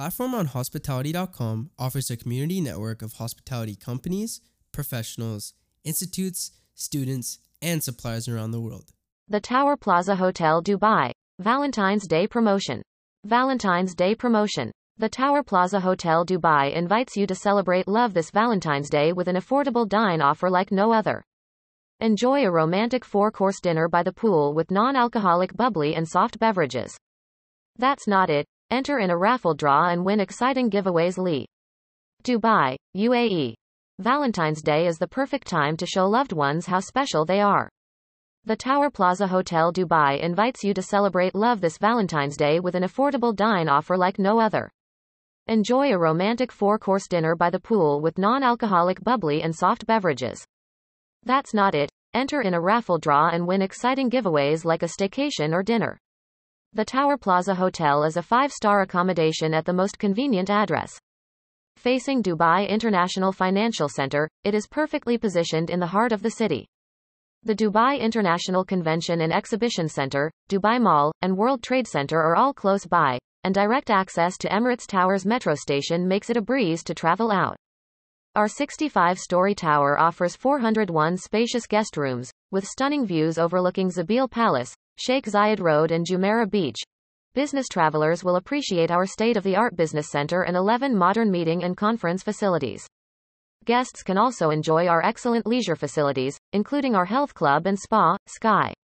Platform on Hospitality.com offers a community network of hospitality companies, professionals, institutes, students, and suppliers around the world. The Tower Plaza Hotel Dubai. Valentine's Day Promotion. Valentine's Day Promotion. The Tower Plaza Hotel Dubai invites you to celebrate love this Valentine's Day with an affordable dine offer like no other. Enjoy a romantic four course dinner by the pool with non alcoholic bubbly and soft beverages. That's not it. Enter in a raffle draw and win exciting giveaways. Lee. Dubai, UAE. Valentine's Day is the perfect time to show loved ones how special they are. The Tower Plaza Hotel Dubai invites you to celebrate love this Valentine's Day with an affordable dine offer like no other. Enjoy a romantic four course dinner by the pool with non alcoholic bubbly and soft beverages. That's not it. Enter in a raffle draw and win exciting giveaways like a staycation or dinner. The Tower Plaza Hotel is a five star accommodation at the most convenient address. Facing Dubai International Financial Center, it is perfectly positioned in the heart of the city. The Dubai International Convention and Exhibition Center, Dubai Mall, and World Trade Center are all close by, and direct access to Emirates Towers metro station makes it a breeze to travel out. Our 65-story tower offers 401 spacious guest rooms, with stunning views overlooking Zabeel Palace, Sheikh Zayed Road and Jumeirah Beach. Business travelers will appreciate our state-of-the-art business center and 11 modern meeting and conference facilities. Guests can also enjoy our excellent leisure facilities, including our health club and spa, Sky.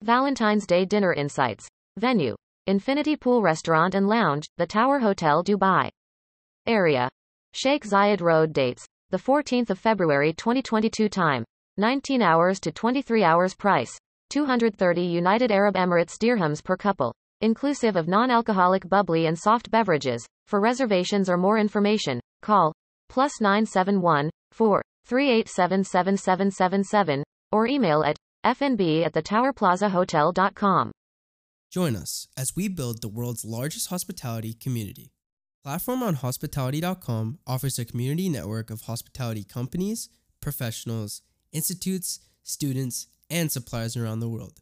Valentine's Day Dinner Insights. Venue. Infinity Pool Restaurant and Lounge, The Tower Hotel Dubai. Area. Sheikh Zayed Road dates. The 14th of February 2022 time. 19 hours to 23 hours price. 230 United Arab Emirates dirhams per couple. Inclusive of non-alcoholic bubbly and soft beverages. For reservations or more information, call plus 971 4 387 7777 or email at fnb at thetowerplazahotel.com. Join us as we build the world's largest hospitality community. Platform on Hospitality.com offers a community network of hospitality companies, professionals, institutes, students, and suppliers around the world.